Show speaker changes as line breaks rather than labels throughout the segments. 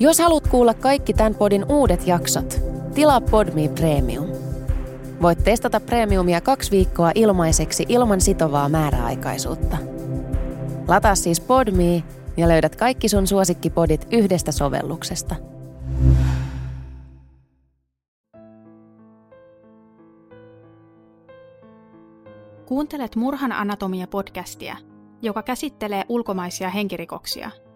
Jos haluat kuulla kaikki tämän podin uudet jaksot, tilaa Podme Premium. Voit testata Premiumia kaksi viikkoa ilmaiseksi ilman sitovaa määräaikaisuutta. Lataa siis Podme ja löydät kaikki sun suosikkipodit yhdestä sovelluksesta.
Kuuntelet Murhan anatomia-podcastia, joka käsittelee ulkomaisia henkirikoksia –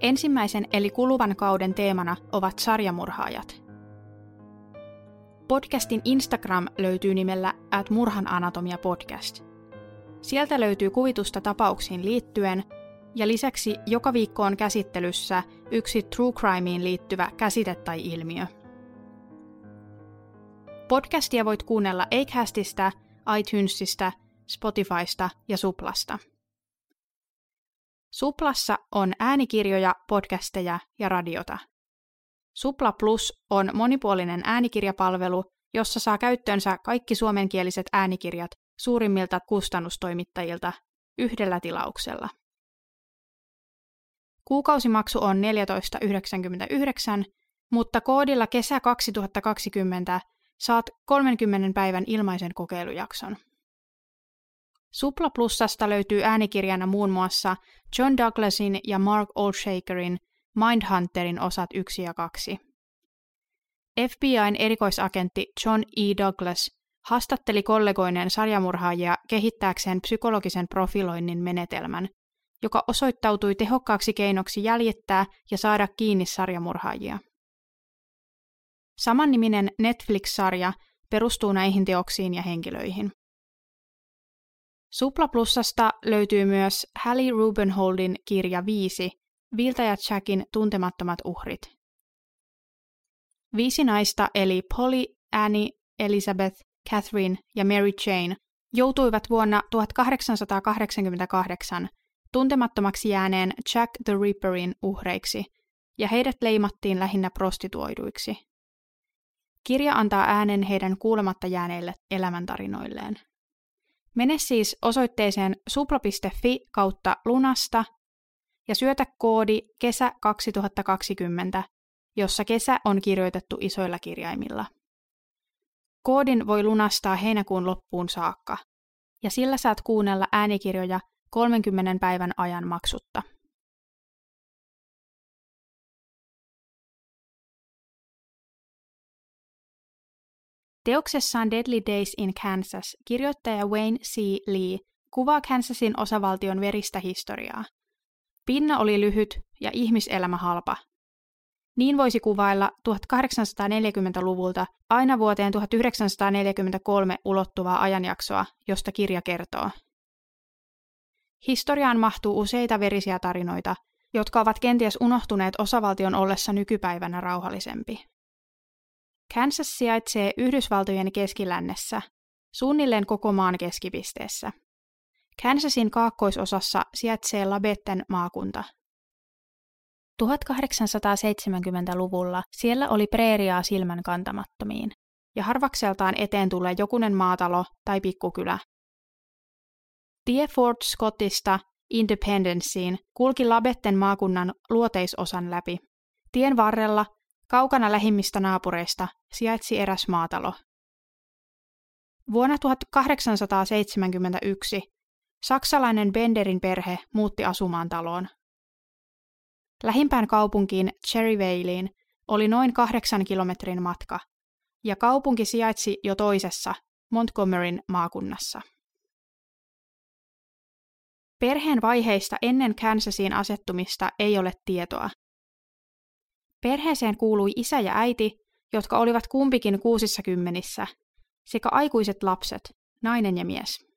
Ensimmäisen eli kuluvan kauden teemana ovat sarjamurhaajat. Podcastin Instagram löytyy nimellä at murhan anatomia podcast. Sieltä löytyy kuvitusta tapauksiin liittyen, ja lisäksi joka viikko on käsittelyssä yksi true crimeen liittyvä käsite tai ilmiö. Podcastia voit kuunnella Acastista, iTunesista, Spotifysta ja Suplasta. Suplassa on äänikirjoja, podcasteja ja radiota. Supla Plus on monipuolinen äänikirjapalvelu, jossa saa käyttöönsä kaikki suomenkieliset äänikirjat suurimmilta kustannustoimittajilta yhdellä tilauksella. Kuukausimaksu on 14,99, mutta koodilla kesä 2020 saat 30 päivän ilmaisen kokeilujakson. Supla Plusasta löytyy äänikirjana muun muassa John Douglasin ja Mark Oldshakerin Mindhunterin osat 1 ja 2. FBIn erikoisagentti John E. Douglas haastatteli kollegoineen sarjamurhaajia kehittääkseen psykologisen profiloinnin menetelmän, joka osoittautui tehokkaaksi keinoksi jäljittää ja saada kiinni sarjamurhaajia. Samanniminen Netflix-sarja perustuu näihin teoksiin ja henkilöihin. Supla Plusasta löytyy myös Hallie Rubenholdin kirja 5, Vilta ja Jackin tuntemattomat uhrit. Viisi naista eli Polly, Annie, Elizabeth, Catherine ja Mary Jane joutuivat vuonna 1888 tuntemattomaksi jääneen Jack the Ripperin uhreiksi, ja heidät leimattiin lähinnä prostituoiduiksi. Kirja antaa äänen heidän kuulematta jääneille elämäntarinoilleen. Mene siis osoitteeseen supla.fi kautta lunasta ja syötä koodi kesä 2020, jossa kesä on kirjoitettu isoilla kirjaimilla. Koodin voi lunastaa heinäkuun loppuun saakka, ja sillä saat kuunnella äänikirjoja 30 päivän ajan maksutta. Teoksessaan Deadly Days in Kansas kirjoittaja Wayne C. Lee kuvaa Kansasin osavaltion veristä historiaa. Pinna oli lyhyt ja ihmiselämä halpa. Niin voisi kuvailla 1840-luvulta aina vuoteen 1943 ulottuvaa ajanjaksoa, josta kirja kertoo. Historiaan mahtuu useita verisiä tarinoita, jotka ovat kenties unohtuneet osavaltion ollessa nykypäivänä rauhallisempi. Kansas sijaitsee Yhdysvaltojen keskilännessä, suunnilleen koko maan keskipisteessä. Kansasin kaakkoisosassa sijaitsee Labetten maakunta. 1870-luvulla siellä oli preeriaa silmän kantamattomiin, ja harvakseltaan eteen tulee jokunen maatalo tai pikkukylä. Tie Fort Scottista Independenceen kulki Labetten maakunnan luoteisosan läpi. Tien varrella Kaukana lähimmistä naapureista sijaitsi eräs maatalo. Vuonna 1871 saksalainen Benderin perhe muutti asumaan taloon. Lähimpään kaupunkiin Cherryvalleen oli noin kahdeksan kilometrin matka, ja kaupunki sijaitsi jo toisessa, Montgomeryn maakunnassa. Perheen vaiheista ennen Kansasiin asettumista ei ole tietoa, Perheeseen kuului isä ja äiti, jotka olivat kumpikin kuusissa kymmenissä, sekä aikuiset lapset, nainen ja mies.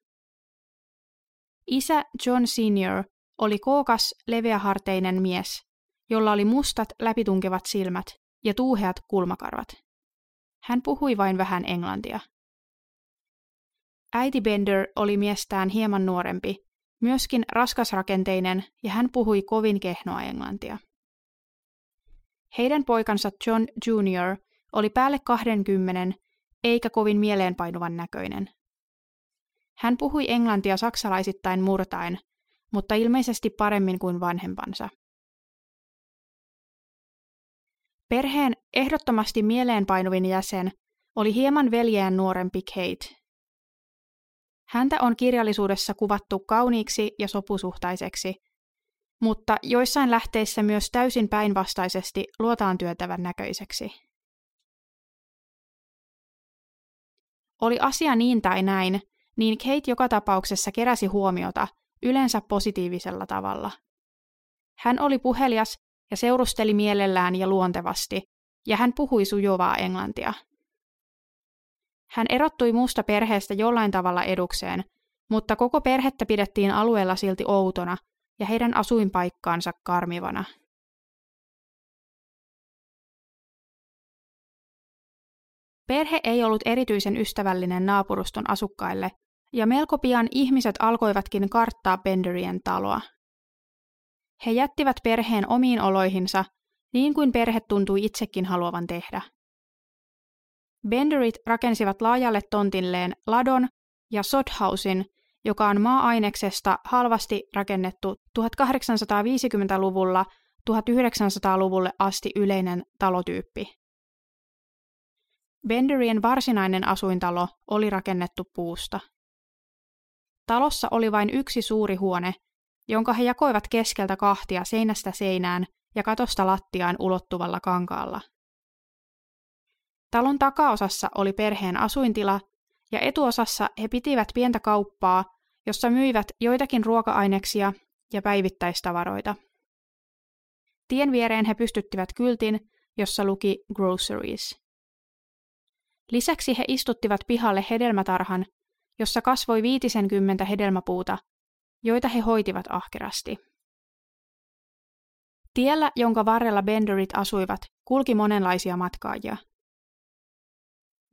Isä John Senior oli kookas, leveäharteinen mies, jolla oli mustat, läpitunkevat silmät ja tuuheat kulmakarvat. Hän puhui vain vähän englantia. Äiti Bender oli miestään hieman nuorempi, myöskin raskasrakenteinen ja hän puhui kovin kehnoa englantia. Heidän poikansa John Jr. oli päälle 20 eikä kovin mieleenpainuvan näköinen. Hän puhui englantia saksalaisittain murtaen, mutta ilmeisesti paremmin kuin vanhempansa. Perheen ehdottomasti mieleenpainuvin jäsen oli hieman veljeen nuorempi Kate. Häntä on kirjallisuudessa kuvattu kauniiksi ja sopusuhtaiseksi, mutta joissain lähteissä myös täysin päinvastaisesti luotaan työtävän näköiseksi. Oli asia niin tai näin, niin Kate joka tapauksessa keräsi huomiota, yleensä positiivisella tavalla. Hän oli puhelias ja seurusteli mielellään ja luontevasti, ja hän puhui sujuvaa englantia. Hän erottui muusta perheestä jollain tavalla edukseen, mutta koko perhettä pidettiin alueella silti outona ja heidän asuinpaikkaansa karmivana. Perhe ei ollut erityisen ystävällinen naapuruston asukkaille, ja melko pian ihmiset alkoivatkin karttaa Benderien taloa. He jättivät perheen omiin oloihinsa, niin kuin perhe tuntui itsekin haluavan tehdä. Benderit rakensivat laajalle tontilleen ladon ja Sodhausin, joka on maa-aineksesta halvasti rakennettu 1850-luvulla 1900-luvulle asti yleinen talotyyppi. Benderien varsinainen asuintalo oli rakennettu puusta. Talossa oli vain yksi suuri huone, jonka he jakoivat keskeltä kahtia seinästä seinään ja katosta lattiaan ulottuvalla kankaalla. Talon takaosassa oli perheen asuintila ja etuosassa he pitivät pientä kauppaa, jossa myivät joitakin ruoka-aineksia ja päivittäistavaroita. Tien viereen he pystyttivät kyltin, jossa luki groceries. Lisäksi he istuttivat pihalle hedelmätarhan, jossa kasvoi viitisenkymmentä hedelmäpuuta, joita he hoitivat ahkerasti. Tiellä, jonka varrella Benderit asuivat, kulki monenlaisia matkaajia.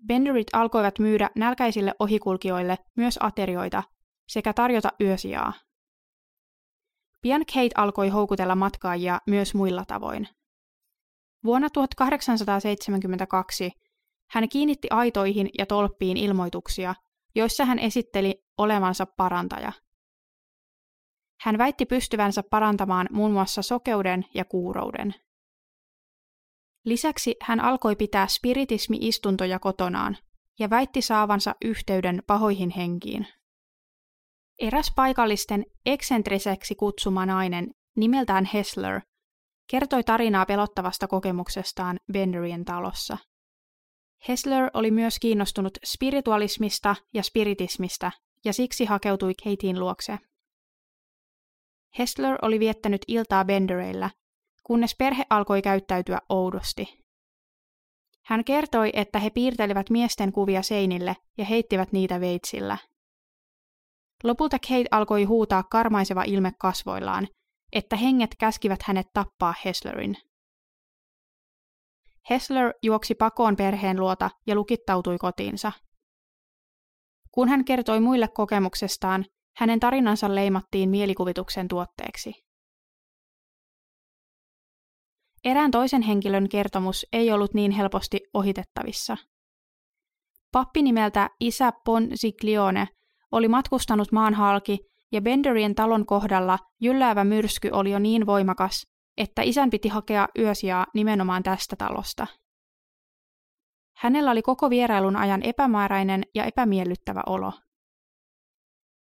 Benderit alkoivat myydä nälkäisille ohikulkijoille myös aterioita sekä tarjota yösijaa. Pian Kate alkoi houkutella matkaajia myös muilla tavoin. Vuonna 1872 hän kiinnitti aitoihin ja tolppiin ilmoituksia, joissa hän esitteli olevansa parantaja. Hän väitti pystyvänsä parantamaan muun muassa sokeuden ja kuurouden. Lisäksi hän alkoi pitää spiritismi-istuntoja kotonaan ja väitti saavansa yhteyden pahoihin henkiin. Eräs paikallisten eksentriseksi kutsuma nainen nimeltään Hessler kertoi tarinaa pelottavasta kokemuksestaan Benderien talossa. Hessler oli myös kiinnostunut spiritualismista ja spiritismista ja siksi hakeutui Kateen luokse. Hessler oli viettänyt iltaa Bendereillä, kunnes perhe alkoi käyttäytyä oudosti. Hän kertoi, että he piirtelivät miesten kuvia seinille ja heittivät niitä veitsillä. Lopulta Kate alkoi huutaa karmaiseva ilme kasvoillaan, että henget käskivät hänet tappaa Hesslerin. Hessler juoksi pakoon perheen luota ja lukittautui kotiinsa. Kun hän kertoi muille kokemuksestaan, hänen tarinansa leimattiin mielikuvituksen tuotteeksi. Erään toisen henkilön kertomus ei ollut niin helposti ohitettavissa. Pappi nimeltä isä Ponsiglione oli matkustanut maan halki ja Benderien talon kohdalla jylläävä myrsky oli jo niin voimakas, että isän piti hakea yösijaa nimenomaan tästä talosta. Hänellä oli koko vierailun ajan epämääräinen ja epämiellyttävä olo.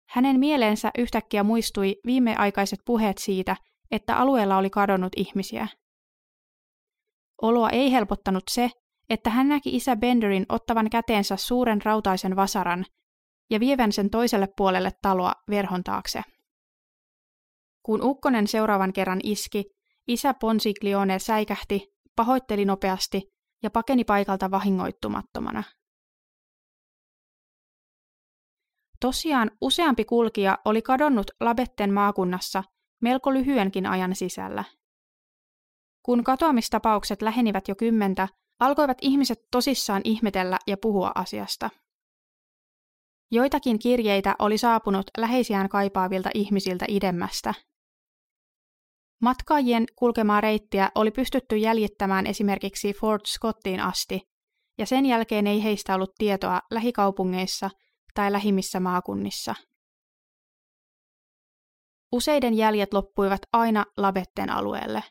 Hänen mieleensä yhtäkkiä muistui viimeaikaiset puheet siitä, että alueella oli kadonnut ihmisiä. Oloa ei helpottanut se, että hän näki isä Benderin ottavan käteensä suuren rautaisen vasaran ja vievän sen toiselle puolelle taloa verhon taakse. Kun ukkonen seuraavan kerran iski, isä Ponsiglione säikähti, pahoitteli nopeasti ja pakeni paikalta vahingoittumattomana. Tosiaan useampi kulkija oli kadonnut Labetten maakunnassa melko lyhyenkin ajan sisällä. Kun katoamistapaukset lähenivät jo kymmentä, alkoivat ihmiset tosissaan ihmetellä ja puhua asiasta. Joitakin kirjeitä oli saapunut läheisiään kaipaavilta ihmisiltä idemmästä. Matkaajien kulkemaa reittiä oli pystytty jäljittämään esimerkiksi Fort Scottiin asti, ja sen jälkeen ei heistä ollut tietoa lähikaupungeissa tai lähimmissä maakunnissa. Useiden jäljet loppuivat aina Labetten alueelle.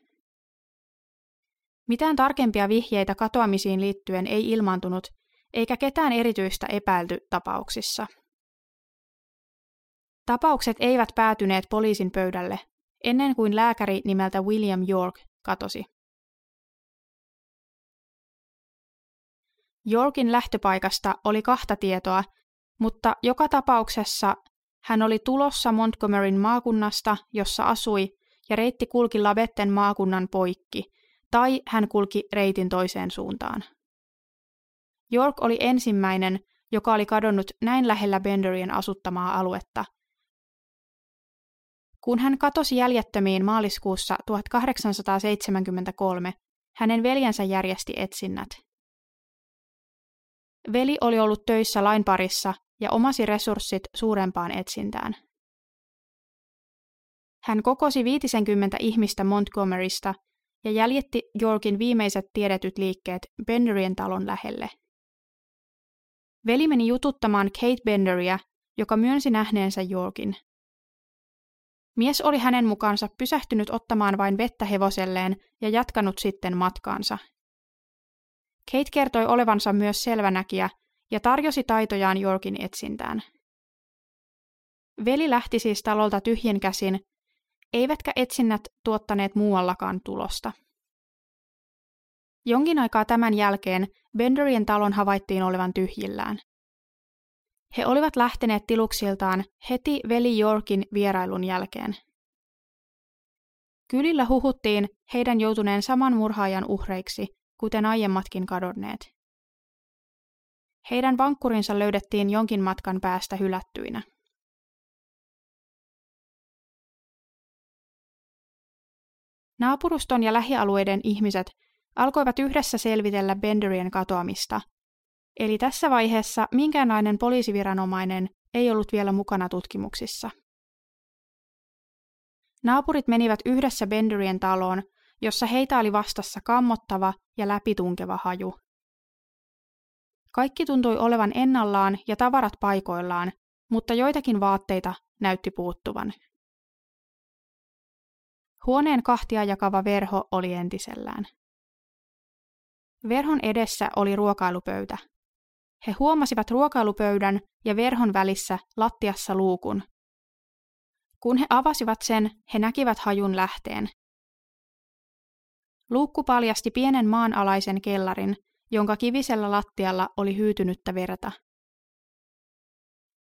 Mitään tarkempia vihjeitä katoamisiin liittyen ei ilmaantunut, eikä ketään erityistä epäilty tapauksissa. Tapaukset eivät päätyneet poliisin pöydälle, ennen kuin lääkäri nimeltä William York katosi. Yorkin lähtöpaikasta oli kahta tietoa, mutta joka tapauksessa hän oli tulossa Montgomeryn maakunnasta, jossa asui, ja reitti kulki Labetten maakunnan poikki, tai hän kulki reitin toiseen suuntaan. York oli ensimmäinen, joka oli kadonnut näin lähellä Benderien asuttamaa aluetta. Kun hän katosi jäljettömiin maaliskuussa 1873, hänen veljensä järjesti etsinnät. Veli oli ollut töissä lain parissa ja omasi resurssit suurempaan etsintään. Hän kokosi 50 ihmistä Montgomerysta ja jäljitti Yorkin viimeiset tiedetyt liikkeet Benderien talon lähelle. Veli meni jututtamaan Kate Benderia, joka myönsi nähneensä Yorkin. Mies oli hänen mukaansa pysähtynyt ottamaan vain vettä hevoselleen ja jatkanut sitten matkaansa. Kate kertoi olevansa myös selvänäkijä ja tarjosi taitojaan Yorkin etsintään. Veli lähti siis talolta tyhjin käsin, eivätkä etsinnät tuottaneet muuallakaan tulosta. Jonkin aikaa tämän jälkeen Benderien talon havaittiin olevan tyhjillään. He olivat lähteneet tiluksiltaan heti veli Yorkin vierailun jälkeen. Kylillä huhuttiin heidän joutuneen saman murhaajan uhreiksi, kuten aiemmatkin kadonneet. Heidän vankkurinsa löydettiin jonkin matkan päästä hylättyinä. Naapuruston ja lähialueiden ihmiset alkoivat yhdessä selvitellä Benderien katoamista. Eli tässä vaiheessa minkäänlainen poliisiviranomainen ei ollut vielä mukana tutkimuksissa. Naapurit menivät yhdessä Benderien taloon, jossa heitä oli vastassa kammottava ja läpitunkeva haju. Kaikki tuntui olevan ennallaan ja tavarat paikoillaan, mutta joitakin vaatteita näytti puuttuvan. Huoneen kahtia jakava verho oli entisellään. Verhon edessä oli ruokailupöytä. He huomasivat ruokailupöydän ja verhon välissä lattiassa luukun. Kun he avasivat sen, he näkivät hajun lähteen. Luukku paljasti pienen maanalaisen kellarin, jonka kivisellä lattialla oli hyytynyttä verta.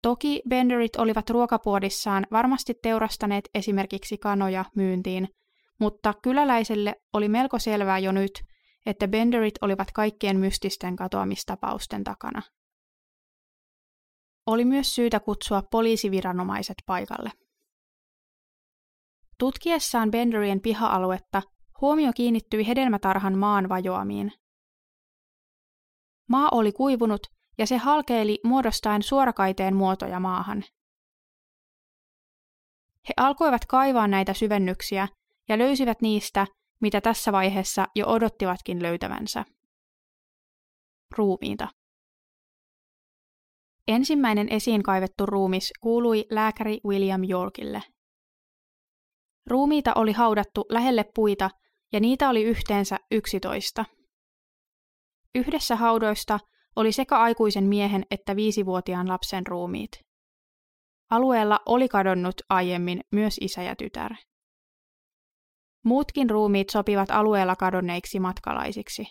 Toki Benderit olivat ruokapuodissaan varmasti teurastaneet esimerkiksi kanoja myyntiin, mutta kyläläiselle oli melko selvää jo nyt, että Benderit olivat kaikkien mystisten katoamistapausten takana. Oli myös syytä kutsua poliisiviranomaiset paikalle. Tutkiessaan Benderien piha-aluetta huomio kiinnittyi hedelmätarhan maan vajoamiin. Maa oli kuivunut ja se halkeili muodostaen suorakaiteen muotoja maahan. He alkoivat kaivaa näitä syvennyksiä ja löysivät niistä mitä tässä vaiheessa jo odottivatkin löytävänsä. Ruumiita. Ensimmäinen esiin kaivettu ruumis kuului lääkäri William Yorkille. Ruumiita oli haudattu lähelle puita ja niitä oli yhteensä yksitoista. Yhdessä haudoista oli sekä aikuisen miehen että viisivuotiaan lapsen ruumiit. Alueella oli kadonnut aiemmin myös isä ja tytär. Muutkin ruumiit sopivat alueella kadonneiksi matkalaisiksi.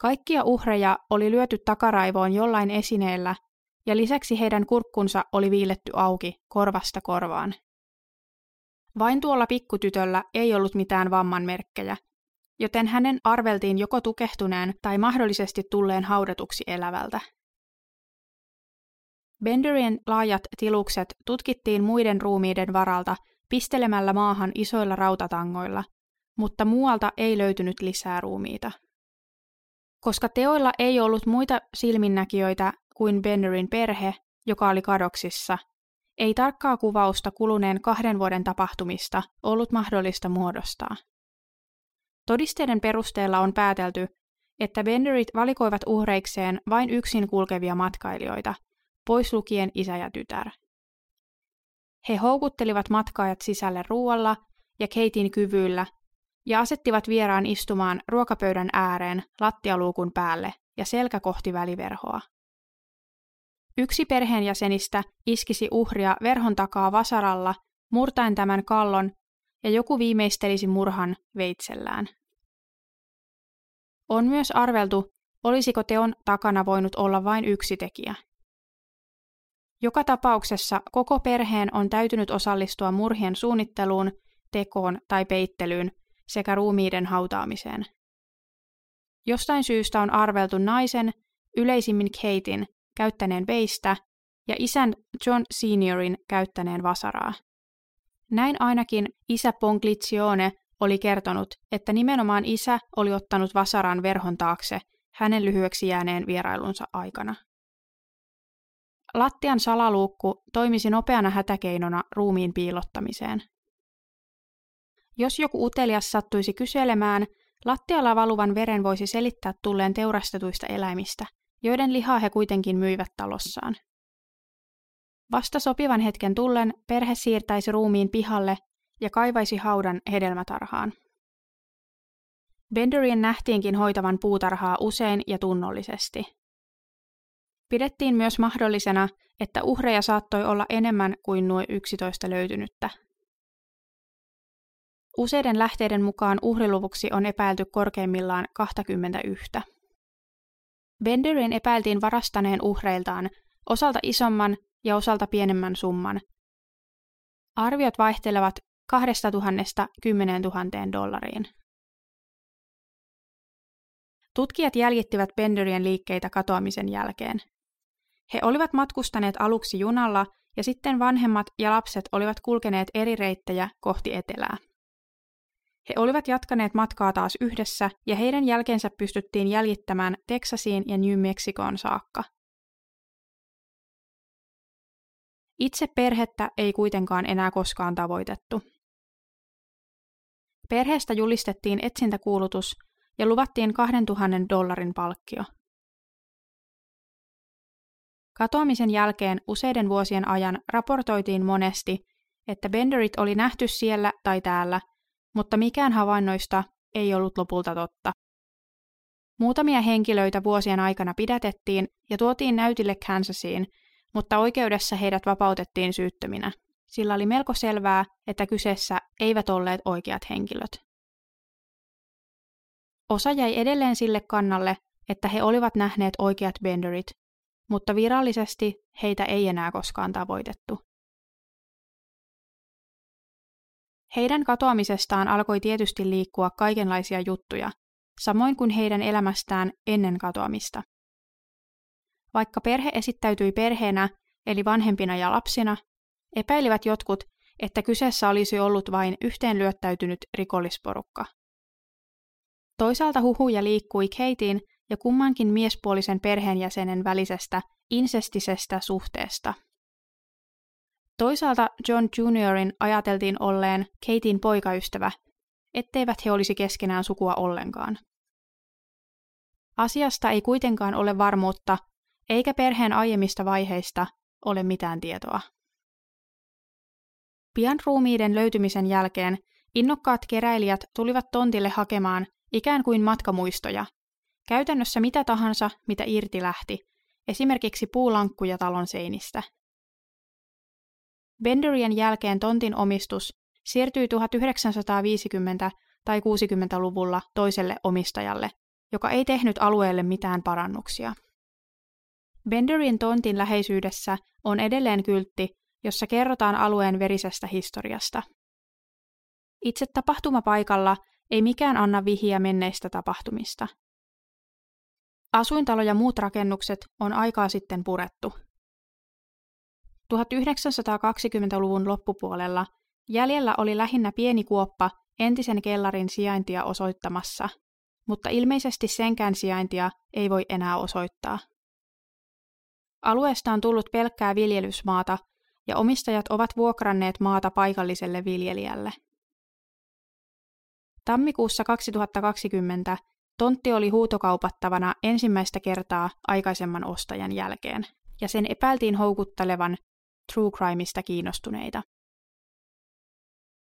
Kaikkia uhreja oli lyöty takaraivoon jollain esineellä, ja lisäksi heidän kurkkunsa oli viiletty auki korvasta korvaan. Vain tuolla pikkutytöllä ei ollut mitään vamman merkkejä, joten hänen arveltiin joko tukehtuneen tai mahdollisesti tulleen haudatuksi elävältä. Benderien laajat tilukset tutkittiin muiden ruumiiden varalta pistelemällä maahan isoilla rautatangoilla, mutta muualta ei löytynyt lisää ruumiita. Koska teoilla ei ollut muita silminnäkijöitä kuin Benderin perhe, joka oli kadoksissa, ei tarkkaa kuvausta kuluneen kahden vuoden tapahtumista ollut mahdollista muodostaa. Todisteiden perusteella on päätelty, että Benderit valikoivat uhreikseen vain yksin kulkevia matkailijoita, pois lukien isä ja tytär. He houkuttelivat matkaajat sisälle ruualla ja Keitin kyvyillä, ja asettivat vieraan istumaan ruokapöydän ääreen lattialuukun päälle ja selkä kohti väliverhoa. Yksi perheenjäsenistä iskisi uhria verhon takaa vasaralla, murtaen tämän kallon, ja joku viimeistelisi murhan veitsellään. On myös arveltu, olisiko teon takana voinut olla vain yksi tekijä. Joka tapauksessa koko perheen on täytynyt osallistua murhien suunnitteluun, tekoon tai peittelyyn sekä ruumiiden hautaamiseen. Jostain syystä on arveltu naisen, yleisimmin Katein, käyttäneen veistä ja isän John Seniorin käyttäneen vasaraa. Näin ainakin isä Ponglizione oli kertonut, että nimenomaan isä oli ottanut vasaran verhon taakse hänen lyhyeksi jääneen vierailunsa aikana. Lattian salaluukku toimisi nopeana hätäkeinona ruumiin piilottamiseen. Jos joku utelias sattuisi kyselemään, lattialla valuvan veren voisi selittää tulleen teurastetuista eläimistä, joiden lihaa he kuitenkin myivät talossaan. Vasta sopivan hetken tullen perhe siirtäisi ruumiin pihalle ja kaivaisi haudan hedelmätarhaan. Benderien nähtiinkin hoitavan puutarhaa usein ja tunnollisesti. Pidettiin myös mahdollisena, että uhreja saattoi olla enemmän kuin nuo 11 löytynyttä. Useiden lähteiden mukaan uhriluvuksi on epäilty korkeimmillaan 21. Benderin epäiltiin varastaneen uhreiltaan osalta isomman ja osalta pienemmän summan. Arviot vaihtelevat 2000 10 000 dollariin. Tutkijat jäljittivät Benderien liikkeitä katoamisen jälkeen. He olivat matkustaneet aluksi junalla ja sitten vanhemmat ja lapset olivat kulkeneet eri reittejä kohti etelää. He olivat jatkaneet matkaa taas yhdessä ja heidän jälkeensä pystyttiin jäljittämään Teksasiin ja New Mexicoon saakka. Itse perhettä ei kuitenkaan enää koskaan tavoitettu. Perheestä julistettiin etsintäkuulutus ja luvattiin 2000 dollarin palkkio. Katoamisen jälkeen useiden vuosien ajan raportoitiin monesti, että Benderit oli nähty siellä tai täällä – mutta mikään havainnoista ei ollut lopulta totta. Muutamia henkilöitä vuosien aikana pidätettiin ja tuotiin näytille Kansasiin, mutta oikeudessa heidät vapautettiin syyttöminä. Sillä oli melko selvää, että kyseessä eivät olleet oikeat henkilöt. Osa jäi edelleen sille kannalle, että he olivat nähneet oikeat Benderit, mutta virallisesti heitä ei enää koskaan tavoitettu. Heidän katoamisestaan alkoi tietysti liikkua kaikenlaisia juttuja, samoin kuin heidän elämästään ennen katoamista. Vaikka perhe esittäytyi perheenä, eli vanhempina ja lapsina, epäilivät jotkut, että kyseessä olisi ollut vain yhteen lyöttäytynyt rikollisporukka. Toisaalta huhuja liikkui Katein ja kummankin miespuolisen perheenjäsenen välisestä insestisestä suhteesta – Toisaalta John Juniorin ajateltiin olleen Katein poikaystävä, etteivät he olisi keskenään sukua ollenkaan. Asiasta ei kuitenkaan ole varmuutta, eikä perheen aiemmista vaiheista ole mitään tietoa. Pian ruumiiden löytymisen jälkeen innokkaat keräilijät tulivat tontille hakemaan ikään kuin matkamuistoja, käytännössä mitä tahansa, mitä irti lähti, esimerkiksi puulankkuja talon seinistä – Benderien jälkeen tontin omistus siirtyi 1950- tai 60-luvulla toiselle omistajalle, joka ei tehnyt alueelle mitään parannuksia. Benderin tontin läheisyydessä on edelleen kyltti, jossa kerrotaan alueen verisestä historiasta. Itse tapahtumapaikalla ei mikään anna vihiä menneistä tapahtumista. Asuintalo ja muut rakennukset on aikaa sitten purettu. 1920-luvun loppupuolella jäljellä oli lähinnä pieni kuoppa entisen kellarin sijaintia osoittamassa, mutta ilmeisesti senkään sijaintia ei voi enää osoittaa. Alueesta on tullut pelkkää viljelysmaata ja omistajat ovat vuokranneet maata paikalliselle viljelijälle. Tammikuussa 2020 tontti oli huutokaupattavana ensimmäistä kertaa aikaisemman ostajan jälkeen, ja sen epäiltiin houkuttelevan true crimeista kiinnostuneita.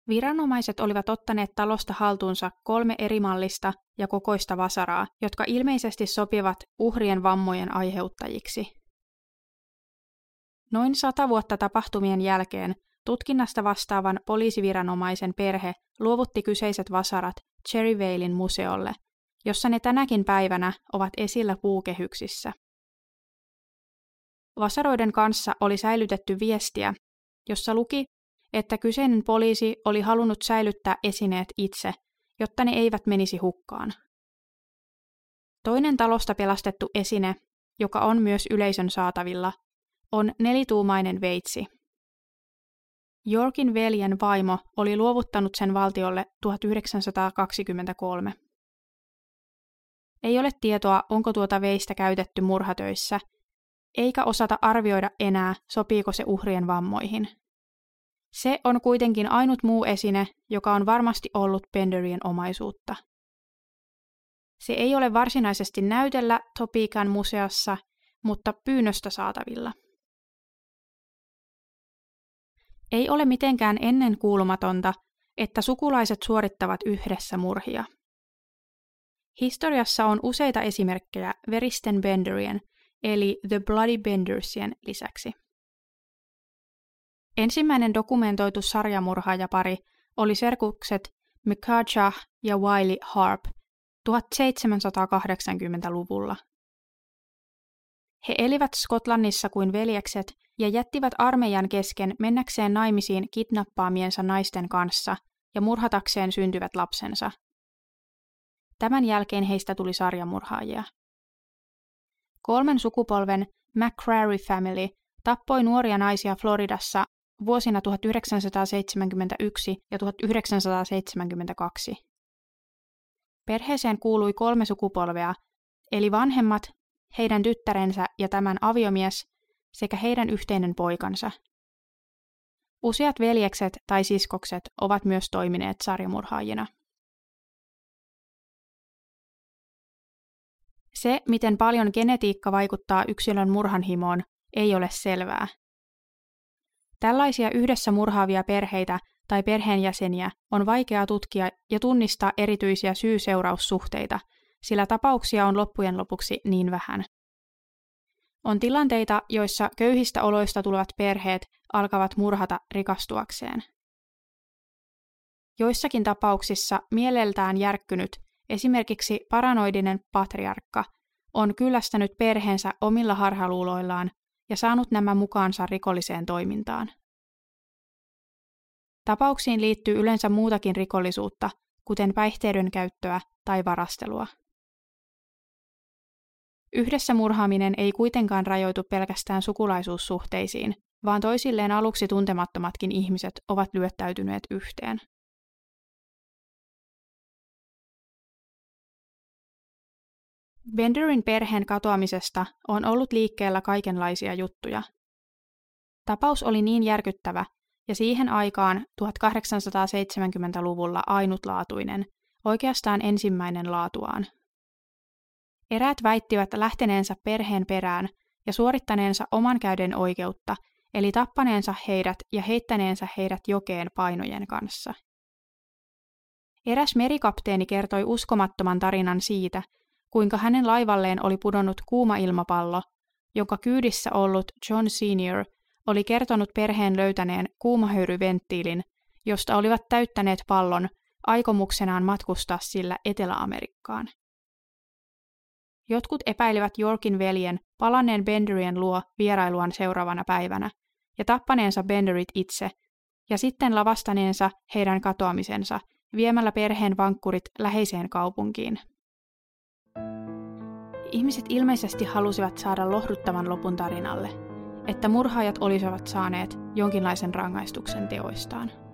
Viranomaiset olivat ottaneet talosta haltuunsa kolme eri mallista ja kokoista vasaraa, jotka ilmeisesti sopivat uhrien vammojen aiheuttajiksi. Noin sata vuotta tapahtumien jälkeen tutkinnasta vastaavan poliisiviranomaisen perhe luovutti kyseiset vasarat Cherryvalein museolle, jossa ne tänäkin päivänä ovat esillä puukehyksissä. Vasaroiden kanssa oli säilytetty viestiä, jossa luki, että kyseinen poliisi oli halunnut säilyttää esineet itse, jotta ne eivät menisi hukkaan. Toinen talosta pelastettu esine, joka on myös yleisön saatavilla, on nelituumainen veitsi. Yorkin veljen vaimo oli luovuttanut sen valtiolle 1923. Ei ole tietoa, onko tuota veistä käytetty murhatöissä, eikä osata arvioida enää, sopiiko se uhrien vammoihin. Se on kuitenkin ainut muu esine, joka on varmasti ollut Benderien omaisuutta. Se ei ole varsinaisesti näytellä Topikan museossa, mutta pyynnöstä saatavilla. Ei ole mitenkään ennen kuulumatonta, että sukulaiset suorittavat yhdessä murhia. Historiassa on useita esimerkkejä veristen Benderien, eli The Bloody Bendersien lisäksi. Ensimmäinen dokumentoitu sarjamurhaajapari oli serkukset McCartchah ja Wiley Harp 1780-luvulla. He elivät Skotlannissa kuin veljekset ja jättivät armeijan kesken mennäkseen naimisiin kidnappaamiensa naisten kanssa ja murhatakseen syntyvät lapsensa. Tämän jälkeen heistä tuli sarjamurhaajia. Kolmen sukupolven McCrary Family tappoi nuoria naisia Floridassa vuosina 1971 ja 1972. Perheeseen kuului kolme sukupolvea, eli vanhemmat, heidän tyttärensä ja tämän aviomies sekä heidän yhteinen poikansa. Useat veljekset tai siskokset ovat myös toimineet sarjamurhaajina. Se, miten paljon genetiikka vaikuttaa yksilön murhanhimoon, ei ole selvää. Tällaisia yhdessä murhaavia perheitä tai perheenjäseniä on vaikea tutkia ja tunnistaa erityisiä syy-seuraussuhteita, sillä tapauksia on loppujen lopuksi niin vähän. On tilanteita, joissa köyhistä oloista tulevat perheet alkavat murhata rikastuakseen. Joissakin tapauksissa mieleltään järkkynyt, esimerkiksi paranoidinen patriarkka, on kyllästänyt perheensä omilla harhaluuloillaan ja saanut nämä mukaansa rikolliseen toimintaan. Tapauksiin liittyy yleensä muutakin rikollisuutta, kuten päihteiden käyttöä tai varastelua. Yhdessä murhaaminen ei kuitenkaan rajoitu pelkästään sukulaisuussuhteisiin, vaan toisilleen aluksi tuntemattomatkin ihmiset ovat lyöttäytyneet yhteen. Benderin perheen katoamisesta on ollut liikkeellä kaikenlaisia juttuja. Tapaus oli niin järkyttävä ja siihen aikaan 1870-luvulla ainutlaatuinen, oikeastaan ensimmäinen laatuaan. Eräät väittivät lähteneensä perheen perään ja suorittaneensa oman käyden oikeutta, eli tappaneensa heidät ja heittäneensä heidät jokeen painojen kanssa. Eräs merikapteeni kertoi uskomattoman tarinan siitä, kuinka hänen laivalleen oli pudonnut kuuma ilmapallo, jonka kyydissä ollut John Senior oli kertonut perheen löytäneen kuumahöyryventtiilin, josta olivat täyttäneet pallon aikomuksenaan matkustaa sillä Etelä-Amerikkaan. Jotkut epäilivät Yorkin veljen palanneen Benderien luo vierailuaan seuraavana päivänä ja tappaneensa Benderit itse ja sitten lavastaneensa heidän katoamisensa viemällä perheen vankkurit läheiseen kaupunkiin. Ihmiset ilmeisesti halusivat saada lohduttavan lopun tarinalle, että murhaajat olisivat saaneet jonkinlaisen rangaistuksen teoistaan.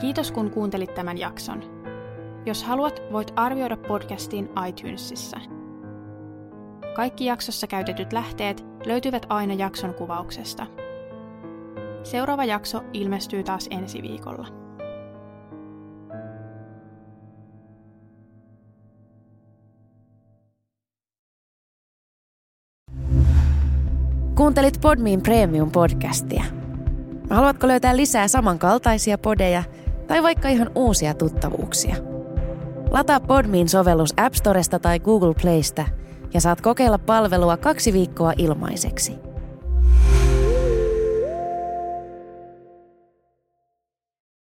Kiitos kun kuuntelit tämän jakson. Jos haluat, voit arvioida podcastin iTunesissa. Kaikki jaksossa käytetyt lähteet löytyvät aina jakson kuvauksesta. Seuraava jakso ilmestyy taas ensi viikolla.
Kuuntelit Podmin Premium-podcastia. Haluatko löytää lisää samankaltaisia podeja tai vaikka ihan uusia tuttavuuksia? Lataa Podmin sovellus App Storesta tai Google Playsta ja saat kokeilla palvelua kaksi viikkoa ilmaiseksi –